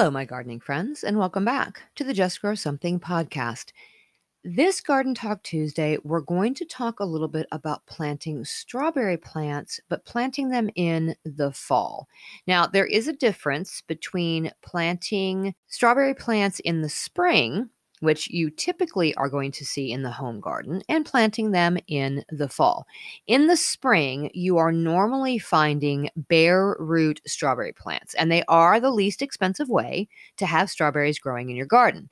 Hello, my gardening friends, and welcome back to the Just Grow Something podcast. This Garden Talk Tuesday, we're going to talk a little bit about planting strawberry plants, but planting them in the fall. Now, there is a difference between planting strawberry plants in the spring which you typically are going to see in the home garden, and planting them in the fall. In the spring, you are normally finding bare root strawberry plants, and they are the least expensive way to have strawberries growing in your garden.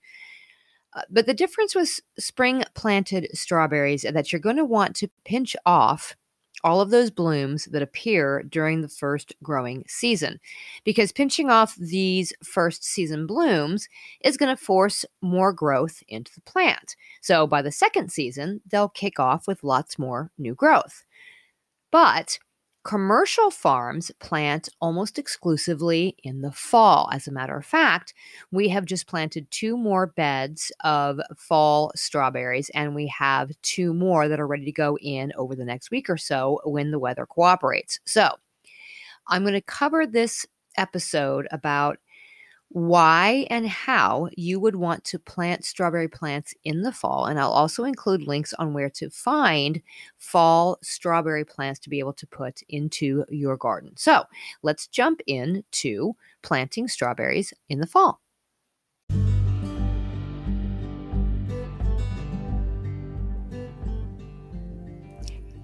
Uh, but the difference with spring planted strawberries is that you're going to want to pinch off all of those blooms that appear during the first growing season. Because pinching off these first season blooms is going to force more growth into the plant. So by the second season, they'll kick off with lots more new growth. But Commercial farms plant almost exclusively in the fall. As a matter of fact, we have just planted two more beds of fall strawberries, and we have two more that are ready to go in over the next week or so when the weather cooperates. So, I'm going to cover this episode about why and how you would want to plant strawberry plants in the fall. And I'll also include links on where to find fall strawberry plants to be able to put into your garden. So let's jump into planting strawberries in the fall.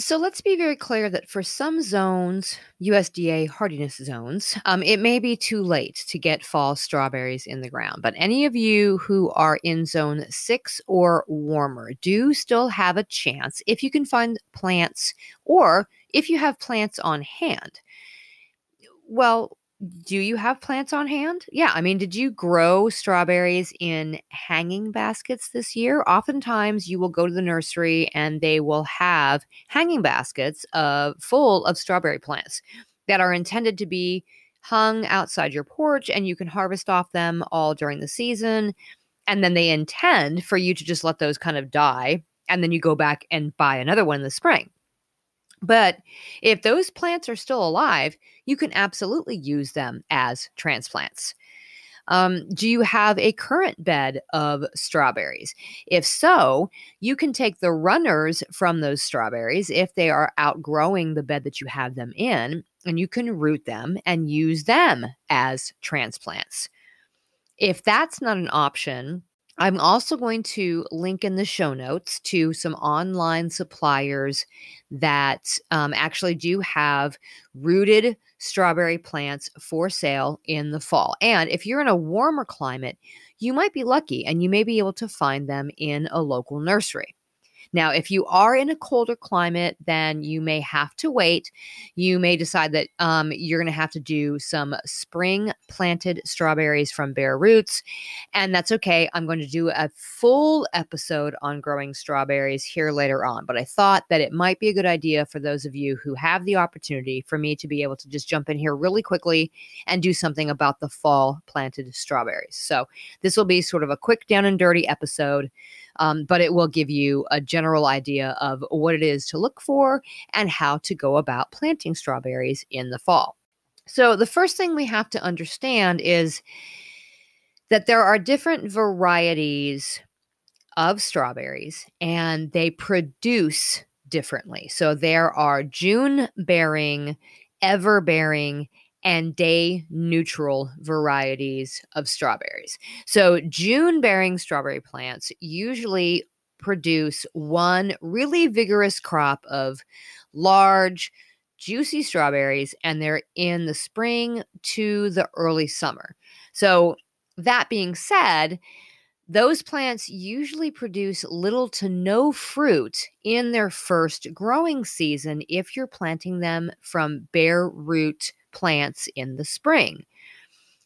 So let's be very clear that for some zones, USDA hardiness zones, um, it may be too late to get fall strawberries in the ground. But any of you who are in zone six or warmer do still have a chance if you can find plants or if you have plants on hand. Well, do you have plants on hand? Yeah. I mean, did you grow strawberries in hanging baskets this year? Oftentimes, you will go to the nursery and they will have hanging baskets uh, full of strawberry plants that are intended to be hung outside your porch and you can harvest off them all during the season. And then they intend for you to just let those kind of die. And then you go back and buy another one in the spring. But if those plants are still alive, you can absolutely use them as transplants. Um, do you have a current bed of strawberries? If so, you can take the runners from those strawberries if they are outgrowing the bed that you have them in, and you can root them and use them as transplants. If that's not an option, I'm also going to link in the show notes to some online suppliers that um, actually do have rooted strawberry plants for sale in the fall. And if you're in a warmer climate, you might be lucky and you may be able to find them in a local nursery. Now, if you are in a colder climate, then you may have to wait. You may decide that um, you're going to have to do some spring planted strawberries from bare roots, and that's okay. I'm going to do a full episode on growing strawberries here later on, but I thought that it might be a good idea for those of you who have the opportunity for me to be able to just jump in here really quickly and do something about the fall planted strawberries. So, this will be sort of a quick down and dirty episode um, but it will give you a general idea of what it is to look for and how to go about planting strawberries in the fall. So, the first thing we have to understand is that there are different varieties of strawberries and they produce differently. So, there are June bearing, ever bearing, and day neutral varieties of strawberries. So, June bearing strawberry plants usually produce one really vigorous crop of large, juicy strawberries, and they're in the spring to the early summer. So, that being said, those plants usually produce little to no fruit in their first growing season if you're planting them from bare root plants in the spring.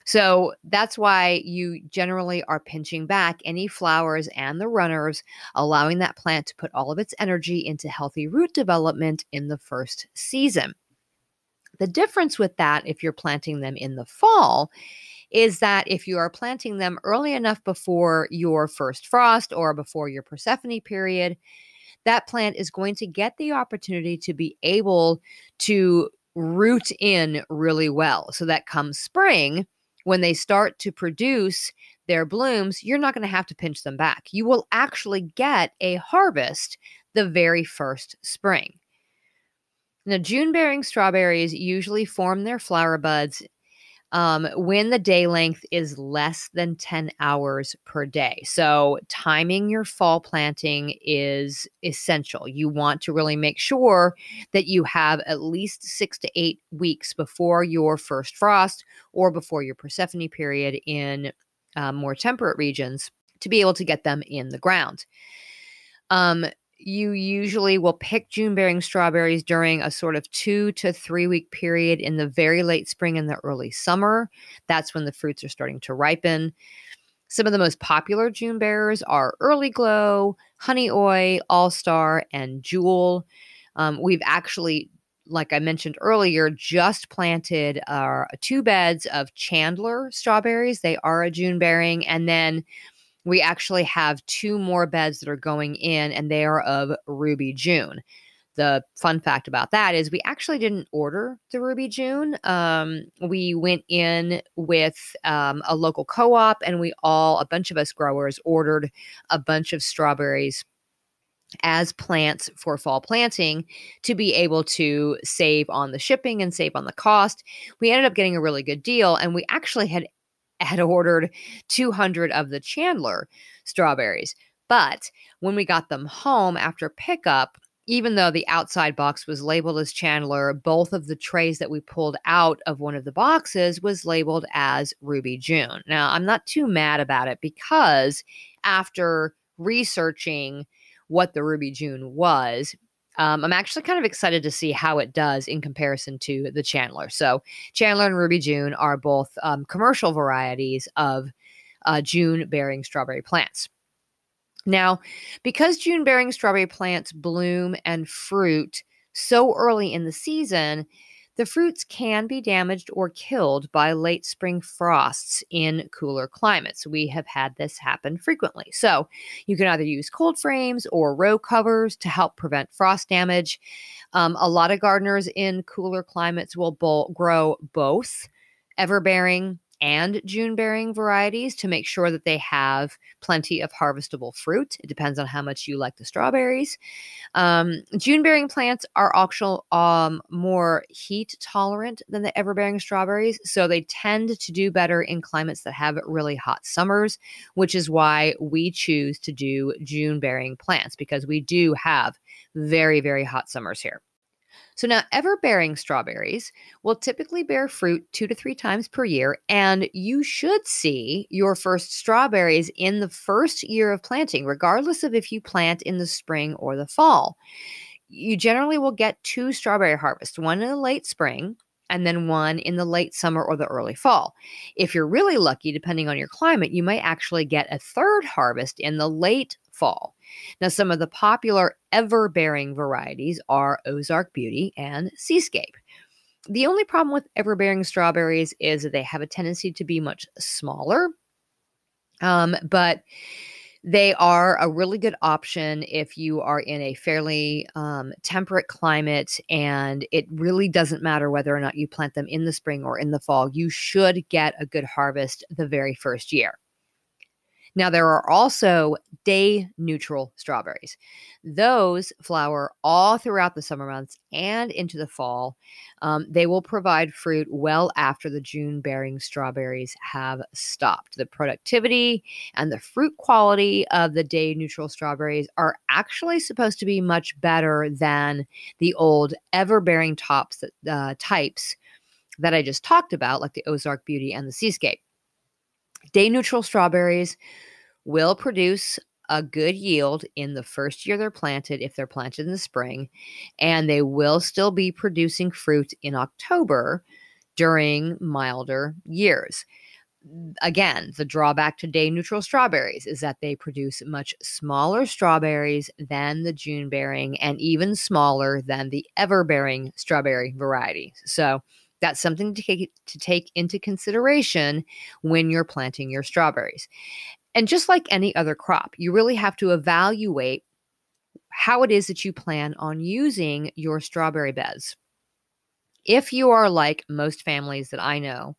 So that's why you generally are pinching back any flowers and the runners, allowing that plant to put all of its energy into healthy root development in the first season. The difference with that, if you're planting them in the fall, is that if you are planting them early enough before your first frost or before your Persephone period, that plant is going to get the opportunity to be able to root in really well. So that comes spring, when they start to produce their blooms, you're not going to have to pinch them back. You will actually get a harvest the very first spring. Now, June bearing strawberries usually form their flower buds um, when the day length is less than 10 hours per day. So, timing your fall planting is essential. You want to really make sure that you have at least six to eight weeks before your first frost or before your Persephone period in uh, more temperate regions to be able to get them in the ground. Um, you usually will pick June bearing strawberries during a sort of two to three week period in the very late spring and the early summer. That's when the fruits are starting to ripen. Some of the most popular June bearers are Early Glow, Honeoye, All Star, and Jewel. Um, we've actually, like I mentioned earlier, just planted uh, two beds of Chandler strawberries. They are a June bearing. And then we actually have two more beds that are going in, and they are of Ruby June. The fun fact about that is we actually didn't order the Ruby June. Um, we went in with um, a local co op, and we all, a bunch of us growers, ordered a bunch of strawberries as plants for fall planting to be able to save on the shipping and save on the cost. We ended up getting a really good deal, and we actually had had ordered 200 of the Chandler strawberries. But when we got them home after pickup, even though the outside box was labeled as Chandler, both of the trays that we pulled out of one of the boxes was labeled as Ruby June. Now, I'm not too mad about it because after researching what the Ruby June was, um, I'm actually kind of excited to see how it does in comparison to the Chandler. So, Chandler and Ruby June are both um, commercial varieties of uh, June bearing strawberry plants. Now, because June bearing strawberry plants bloom and fruit so early in the season, the fruits can be damaged or killed by late spring frosts in cooler climates. We have had this happen frequently. So you can either use cold frames or row covers to help prevent frost damage. Um, a lot of gardeners in cooler climates will grow both everbearing and June bearing varieties to make sure that they have plenty of harvestable fruit. It depends on how much you like the strawberries. Um, June bearing plants are actual um, more heat tolerant than the ever bearing strawberries, so they tend to do better in climates that have really hot summers, which is why we choose to do June bearing plants because we do have very, very hot summers here. So now ever-bearing strawberries will typically bear fruit 2 to 3 times per year and you should see your first strawberries in the first year of planting regardless of if you plant in the spring or the fall. You generally will get two strawberry harvests, one in the late spring and then one in the late summer or the early fall. If you're really lucky, depending on your climate, you might actually get a third harvest in the late fall. Now, some of the popular ever bearing varieties are Ozark Beauty and Seascape. The only problem with ever bearing strawberries is that they have a tendency to be much smaller. Um, but they are a really good option if you are in a fairly um, temperate climate and it really doesn't matter whether or not you plant them in the spring or in the fall. You should get a good harvest the very first year. Now, there are also day neutral strawberries. Those flower all throughout the summer months and into the fall. Um, they will provide fruit well after the June bearing strawberries have stopped. The productivity and the fruit quality of the day neutral strawberries are actually supposed to be much better than the old ever bearing tops that, uh, types that I just talked about, like the Ozark Beauty and the Seascape. Day neutral strawberries will produce a good yield in the first year they're planted if they're planted in the spring, and they will still be producing fruit in October during milder years again, the drawback to day neutral strawberries is that they produce much smaller strawberries than the June bearing and even smaller than the ever bearing strawberry variety. So that's something to take, to take into consideration when you're planting your strawberries. And just like any other crop, you really have to evaluate how it is that you plan on using your strawberry beds. If you are like most families that I know,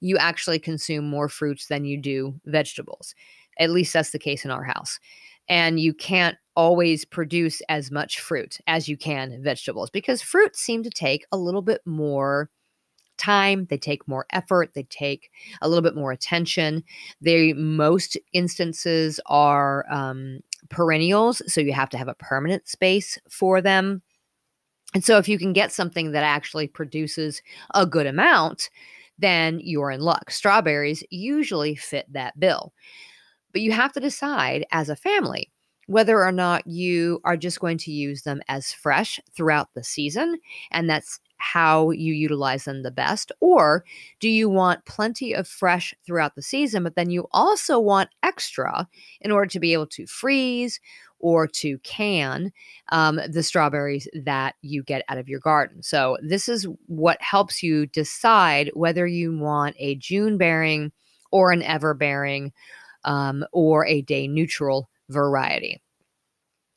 you actually consume more fruits than you do vegetables. At least that's the case in our house. And you can't always produce as much fruit as you can vegetables because fruits seem to take a little bit more time they take more effort they take a little bit more attention they most instances are um, perennials so you have to have a permanent space for them and so if you can get something that actually produces a good amount then you're in luck. Strawberries usually fit that bill. But you have to decide as a family whether or not you are just going to use them as fresh throughout the season and that's how you utilize them the best? Or do you want plenty of fresh throughout the season, but then you also want extra in order to be able to freeze or to can um, the strawberries that you get out of your garden. So, this is what helps you decide whether you want a June bearing or an ever bearing um, or a day neutral variety.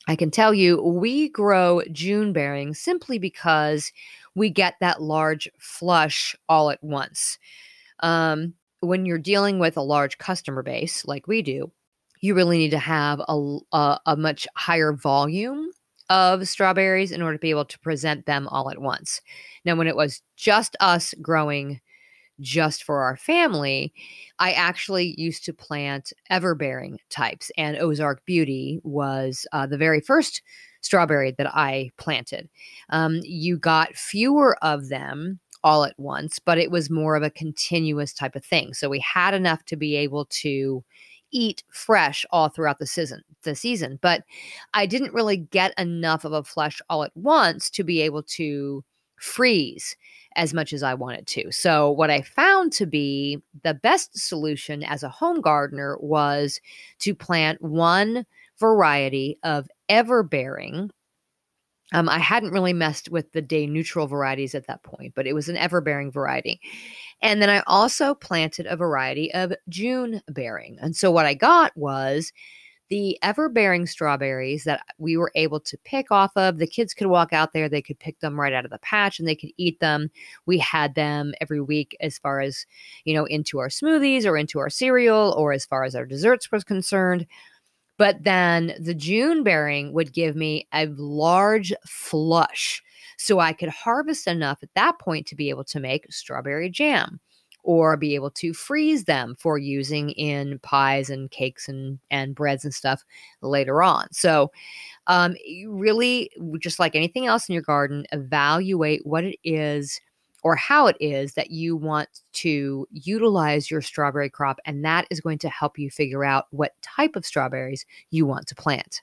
I can tell you we grow June bearing simply because we get that large flush all at once. Um, when you're dealing with a large customer base like we do, you really need to have a, a, a much higher volume of strawberries in order to be able to present them all at once. Now, when it was just us growing just for our family, I actually used to plant everbearing types, and Ozark Beauty was uh, the very first strawberry that I planted. Um, you got fewer of them all at once, but it was more of a continuous type of thing. So we had enough to be able to eat fresh all throughout the season the season but i didn't really get enough of a flesh all at once to be able to freeze as much as i wanted to so what i found to be the best solution as a home gardener was to plant one variety of ever bearing um, I hadn't really messed with the day neutral varieties at that point, but it was an ever bearing variety. And then I also planted a variety of June bearing. And so what I got was the ever bearing strawberries that we were able to pick off of. The kids could walk out there, they could pick them right out of the patch and they could eat them. We had them every week as far as, you know, into our smoothies or into our cereal or as far as our desserts was concerned. But then the June bearing would give me a large flush so I could harvest enough at that point to be able to make strawberry jam or be able to freeze them for using in pies and cakes and, and breads and stuff later on. So, um, really, just like anything else in your garden, evaluate what it is or how it is that you want to utilize your strawberry crop. And that is going to help you figure out what type of strawberries you want to plant.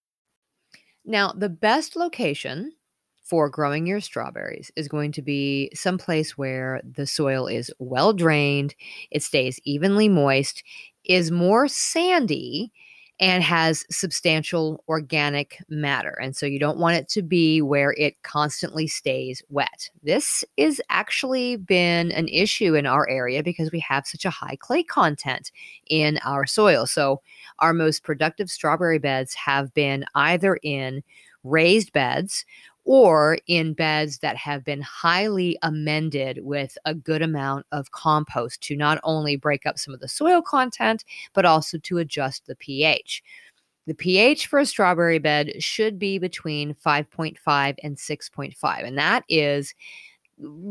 Now, the best location for growing your strawberries is going to be someplace where the soil is well drained, it stays evenly moist, is more sandy, and has substantial organic matter. And so you don't want it to be where it constantly stays wet. This has actually been an issue in our area because we have such a high clay content in our soil. So our most productive strawberry beds have been either in raised beds or in beds that have been highly amended with a good amount of compost to not only break up some of the soil content, but also to adjust the pH. The pH for a strawberry bed should be between 5.5 and 6.5, and that is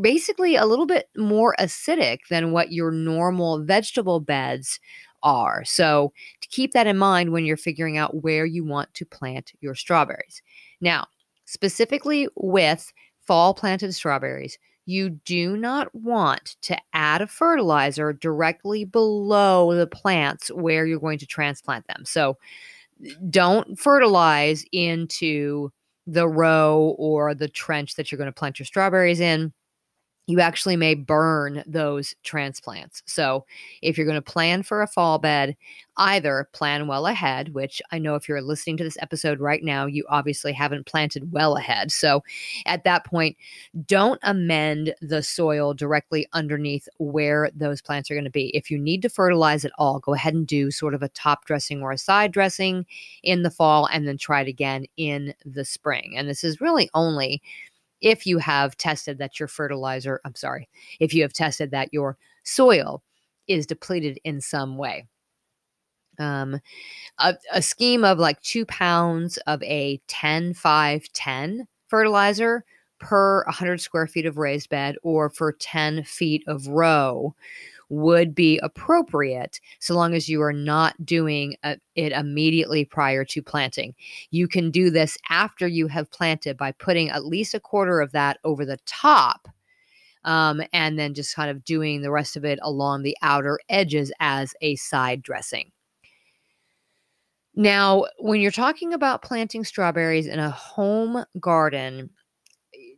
basically a little bit more acidic than what your normal vegetable beds are. So, to keep that in mind when you're figuring out where you want to plant your strawberries. Now, specifically with fall planted strawberries, you do not want to add a fertilizer directly below the plants where you're going to transplant them. So, don't fertilize into the row or the trench that you're going to plant your strawberries in you actually may burn those transplants. So, if you're going to plan for a fall bed, either plan well ahead, which I know if you're listening to this episode right now, you obviously haven't planted well ahead. So, at that point, don't amend the soil directly underneath where those plants are going to be. If you need to fertilize at all, go ahead and do sort of a top dressing or a side dressing in the fall and then try it again in the spring. And this is really only if you have tested that your fertilizer, I'm sorry, if you have tested that your soil is depleted in some way. Um, a, a scheme of like two pounds of a 10 5 10 fertilizer per 100 square feet of raised bed or for 10 feet of row would be appropriate so long as you are not doing a, it immediately prior to planting. You can do this after you have planted by putting at least a quarter of that over the top. Um, and then just kind of doing the rest of it along the outer edges as a side dressing. Now, when you're talking about planting strawberries in a home garden,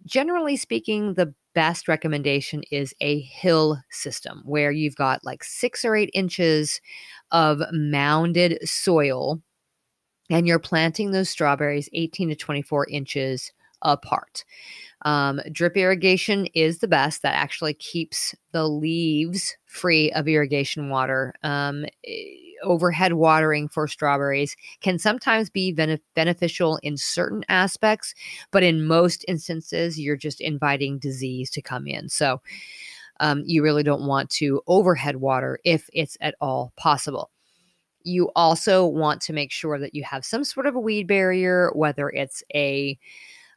generally speaking, the best recommendation is a hill system where you've got like six or eight inches of mounded soil and you're planting those strawberries 18 to 24 inches apart. Um, drip irrigation is the best. That actually keeps the leaves free of irrigation water. Um, eh, overhead watering for strawberries can sometimes be beneficial in certain aspects, but in most instances, you're just inviting disease to come in. So um, you really don't want to overhead water if it's at all possible. You also want to make sure that you have some sort of a weed barrier, whether it's a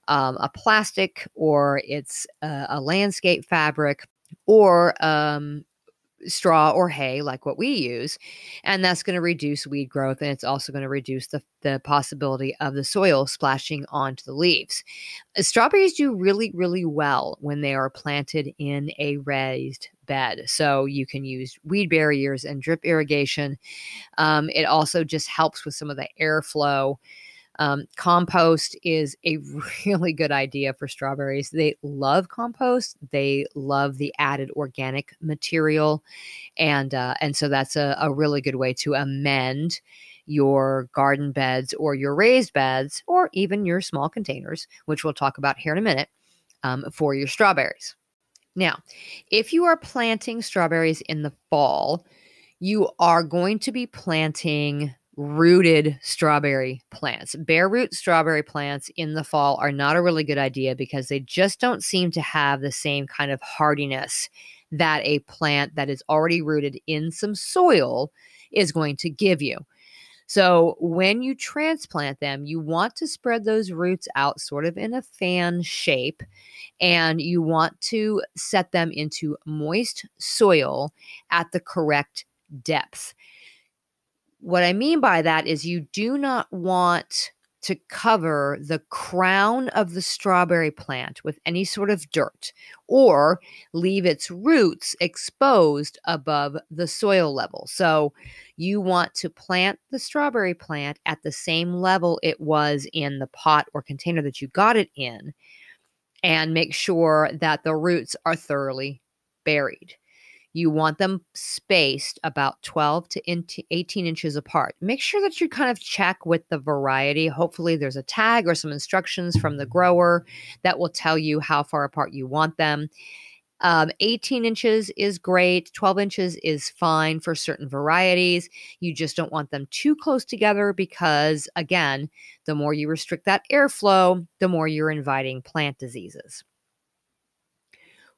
um, a plastic or it's a, a landscape fabric or um, straw or hay like what we use and that's going to reduce weed growth and it's also going to reduce the, the possibility of the soil splashing onto the leaves. Uh, strawberries do really really well when they are planted in a raised bed so you can use weed barriers and drip irrigation. Um, it also just helps with some of the airflow um, compost is a really good idea for strawberries. They love compost. They love the added organic material, and uh, and so that's a, a really good way to amend your garden beds or your raised beds or even your small containers, which we'll talk about here in a minute, um, for your strawberries. Now, if you are planting strawberries in the fall, you are going to be planting rooted strawberry plants. Bare root strawberry plants in the fall are not a really good idea because they just don't seem to have the same kind of hardiness that a plant that is already rooted in some soil is going to give you. So, when you transplant them, you want to spread those roots out sort of in a fan shape, and you want to set them into moist soil at the correct depth. What I mean by that is you do not want to cover the crown of the strawberry plant with any sort of dirt or leave its roots exposed above the soil level. So you want to plant the strawberry plant at the same level it was in the pot or container that you got it in and make sure that the roots are thoroughly buried. You want them spaced about 12 to 18 inches apart. Make sure that you kind of check with the variety. Hopefully, there's a tag or some instructions from the grower that will tell you how far apart you want them. Um, 18 inches is great. 12 inches is fine for certain varieties. You just don't want them too close together because, again, the more you restrict that airflow, the more you're inviting plant diseases.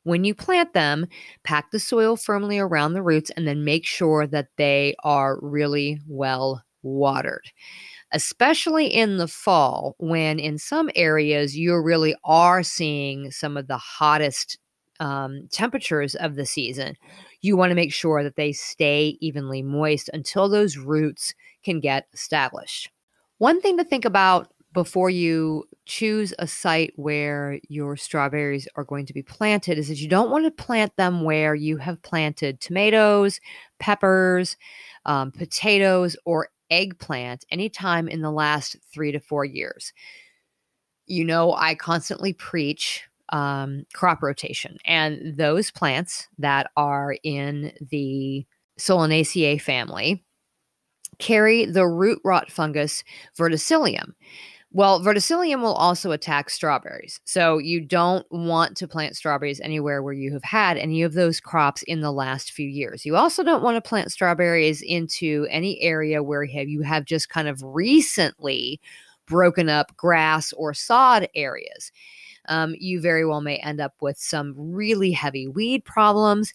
When you plant them, pack the soil firmly around the roots and then make sure that they are really well watered especially in the fall when in some areas you really are seeing some of the hottest um, temperatures of the season, you want to make sure that they stay evenly moist until those roots can get established. One thing to think about before you choose a site where your strawberries are going to be planted is that you don't want to plant them where you have planted tomatoes, peppers, um, potatoes, or eggplant anytime in the last three to four years. You know, I constantly preach um, crop rotation, and those plants that are in the Solanaceae family carry the root rot fungus verticillium. Well, verticillium will also attack strawberries. So you don't want to plant strawberries anywhere where you have had any of those crops in the last few years. You also don't want to plant strawberries into any area where you have, just kind of recently broken up grass or sod areas. Um, you very well may end up with some really heavy weed problems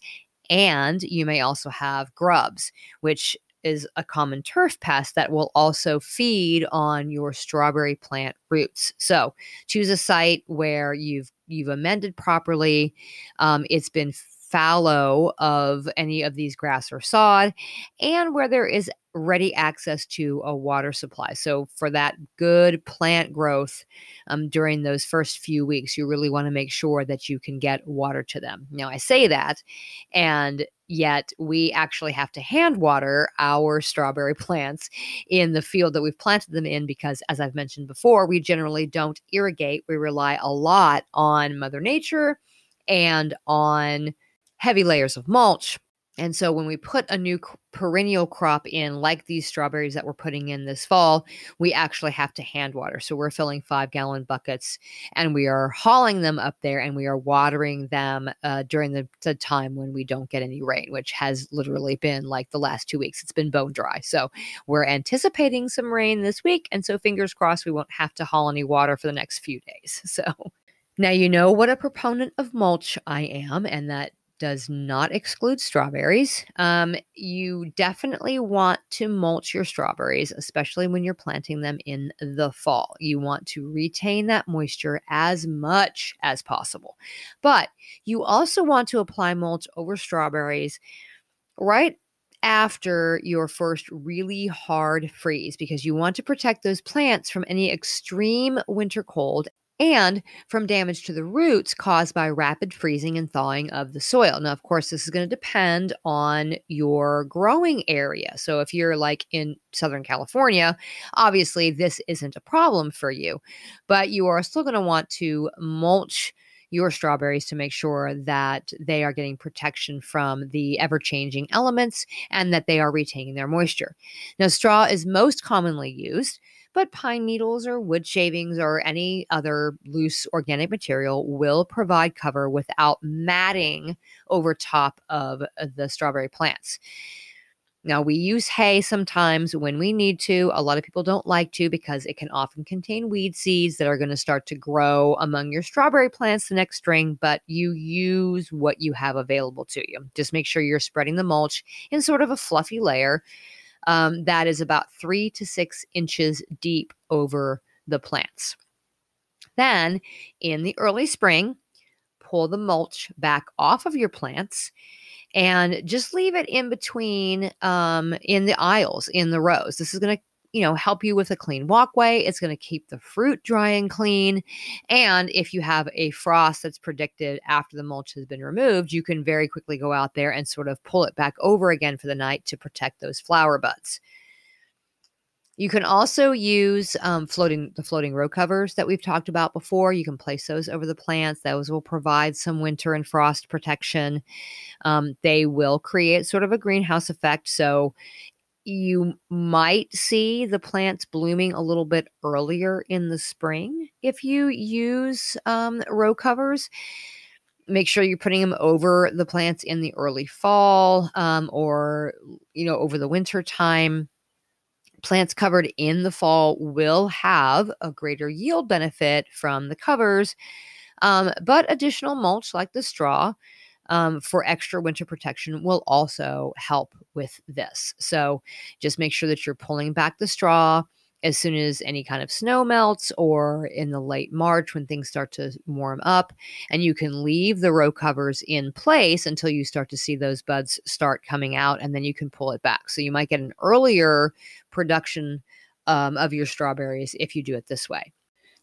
and you may also have grubs, which is a common turf pest that will also feed on your strawberry plant roots. So choose a site where you've you've amended properly. Um, it's been fallow of any of these grass or sod, and where there is ready access to a water supply. So, for that good plant growth um, during those first few weeks, you really want to make sure that you can get water to them. Now, I say that, and yet we actually have to hand water our strawberry plants in the field that we've planted them in because, as I've mentioned before, we generally don't irrigate. We rely a lot on Mother Nature and on heavy layers of mulch and so when we put a new perennial crop in, like these strawberries that we're putting in this fall, we actually have to hand water. So we're filling five gallon buckets and we are hauling them up there and we are watering them uh, during the, the time when we don't get any rain, which has literally been like the last two weeks. It's been bone dry. So we're anticipating some rain this week. And so fingers crossed we won't have to haul any water for the next few days. So. Now, you know what a proponent of mulch I am, and that does not exclude strawberries. Um, you definitely want to mulch your strawberries, especially when you're planting them in the fall. You want to retain that moisture as much as possible. But you also want to apply mulch over strawberries right after your first really hard freeze because you want to protect those plants from any extreme winter cold and from damage to the roots caused by rapid freezing and thawing of the soil. Now, of course, this is going to depend on your growing area. So, if you're like in Southern California, obviously this isn't a problem for you, but you are still going to want to mulch your strawberries to make sure that they are getting protection from the ever changing elements and that they are retaining their moisture. Now, straw is most commonly used but pine needles or wood shavings or any other loose organic material will provide cover without matting over top of uh, the strawberry plants. Now, we use hay sometimes when we need to. A lot of people don't like to because it can often contain weed seeds that are going to start to grow among your strawberry plants the next spring, but you use what you have available to you. Just make sure you're spreading the mulch in sort of a fluffy layer um, that is about three to six inches deep over the plants. Then in the early spring, pull the mulch back off of your plants and just leave it in between um, in the aisles in the rows. This is going to you know, help you with a clean walkway. It's going to keep the fruit dry and clean. And if you have a frost that's predicted after the mulch has been removed, you can very quickly go out there and sort of pull it back over again for the night to protect those flower buds. You can also use um, floating the floating row covers that we've talked about before. You can place those over the plants. Those will provide some winter and frost protection. Um, they will create sort of a greenhouse effect. So you might see the plants blooming a little bit earlier in the spring if you use um, row covers. Make sure you're putting them over the plants in the early fall um, or, you know, over the winter time. Plants covered in the fall will have a greater yield benefit from the covers, um, but additional mulch like the straw um, for extra winter protection will also help with this. So just make sure that you're pulling back the straw as soon as any kind of snow melts or in the late March when things start to warm up. And you can leave the row covers in place until you start to see those buds start coming out, and then you can pull it back. So you might get an earlier production um, of your strawberries if you do it this way.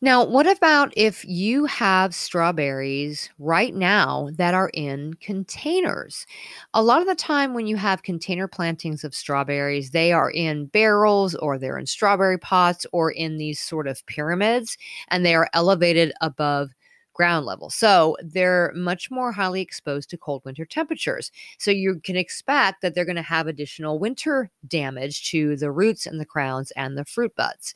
Now, what about if you have strawberries right now that are in containers? A lot of the time, when you have container plantings of strawberries, they are in barrels or they're in strawberry pots or in these sort of pyramids, and they are elevated above ground level. So they're much more highly exposed to cold winter temperatures. So you can expect that they're going to have additional winter damage to the roots and the crowns and the fruit buds.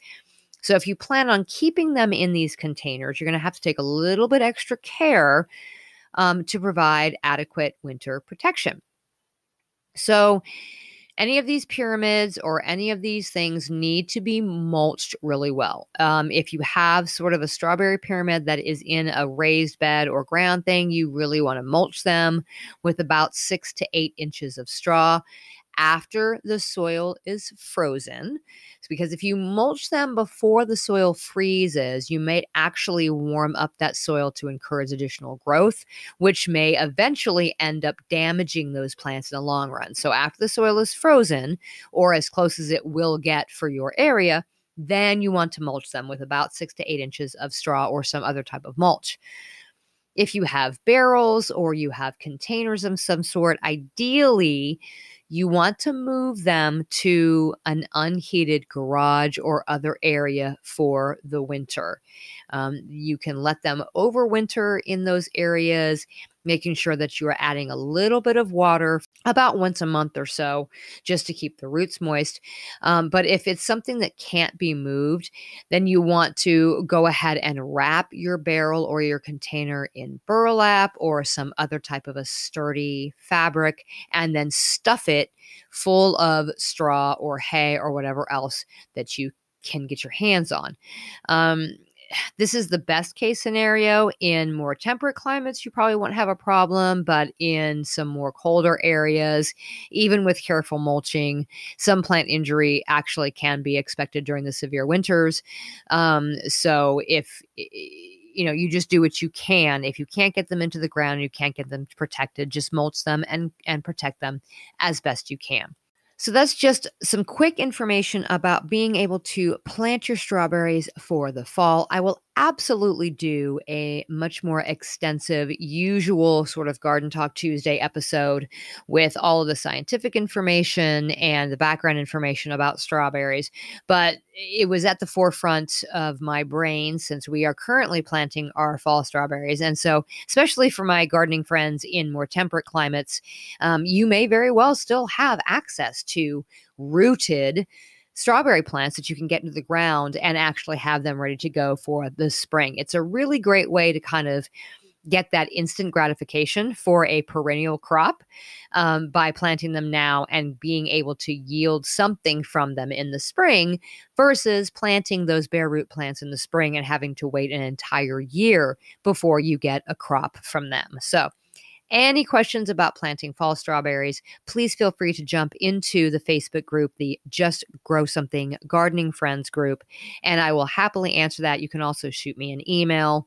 So if you plan on keeping them in these containers, you're going to have to take a little bit extra care um, to provide adequate winter protection. So any of these pyramids or any of these things need to be mulched really well. Um, if you have sort of a strawberry pyramid that is in a raised bed or ground thing, you really want to mulch them with about six to eight inches of straw after the soil is frozen. It's because if you mulch them before the soil freezes, you may actually warm up that soil to encourage additional growth, which may eventually end up damaging those plants in the long run. So after the soil is frozen, or as close as it will get for your area, then you want to mulch them with about six to eight inches of straw or some other type of mulch. If you have barrels or you have containers of some sort, ideally, you want to move them to an unheated garage or other area for the winter. Um, you can let them overwinter in those areas making sure that you are adding a little bit of water about once a month or so just to keep the roots moist. Um, but if it's something that can't be moved, then you want to go ahead and wrap your barrel or your container in burlap or some other type of a sturdy fabric and then stuff it full of straw or hay or whatever else that you can get your hands on. Um, this is the best case scenario. In more temperate climates, you probably won't have a problem, but in some more colder areas, even with careful mulching, some plant injury actually can be expected during the severe winters. Um, so if you know you just do what you can if you can't get them into the ground you can't get them protected just mulch them and and protect them as best you can so that's just some quick information about being able to plant your strawberries for the fall. I will absolutely do a much more extensive, usual sort of Garden Talk Tuesday episode with all of the scientific information and the background information about strawberries. But it was at the forefront of my brain since we are currently planting our fall strawberries. And so, especially for my gardening friends in more temperate climates, um, you may very well still have access to rooted strawberry plants that you can get into the ground and actually have them ready to go for the spring. It's a really great way to kind of get that instant gratification for a perennial crop um, by planting them now and being able to yield something from them in the spring versus planting those bare root plants in the spring and having to wait an entire year before you get a crop from them. So, any questions about planting fall strawberries, please feel free to jump into the Facebook group, the Just Grow Something Gardening Friends group, and I will happily answer that. You can also shoot me an email.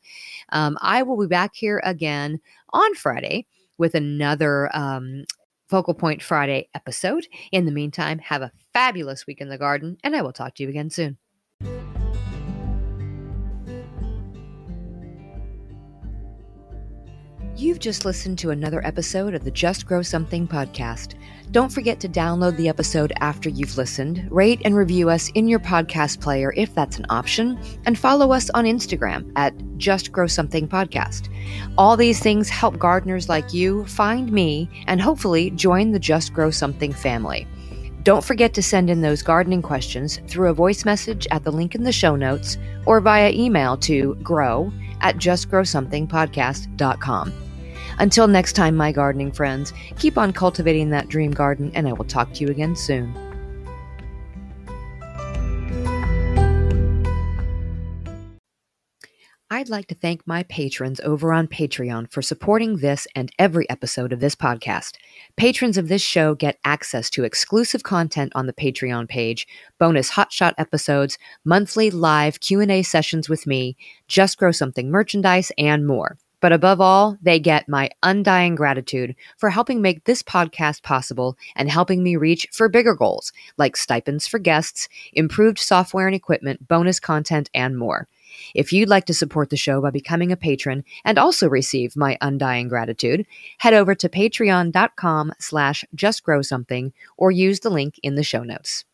Um, I will be back here again on Friday with another um, Focal Point Friday episode. In the meantime, have a fabulous week in the garden, and I will talk to you again soon. You've just listened to another episode of the Just Grow Something podcast. Don't forget to download the episode after you've listened, rate and review us in your podcast player if that's an option, and follow us on Instagram at Just Grow Something Podcast. All these things help gardeners like you find me and hopefully join the Just Grow Something family. Don't forget to send in those gardening questions through a voice message at the link in the show notes or via email to grow at justgrowsomethingpodcast.com. Until next time, my gardening friends, keep on cultivating that dream garden, and I will talk to you again soon. I'd like to thank my patrons over on Patreon for supporting this and every episode of this podcast. Patrons of this show get access to exclusive content on the Patreon page, bonus hotshot episodes, monthly live Q&A sessions with me, Just Grow Something merchandise, and more. But above all, they get my undying gratitude for helping make this podcast possible and helping me reach for bigger goals like stipends for guests, improved software and equipment, bonus content, and more. If you'd like to support the show by becoming a patron and also receive my undying gratitude, head over to patreon.com slash justgrowsomething or use the link in the show notes.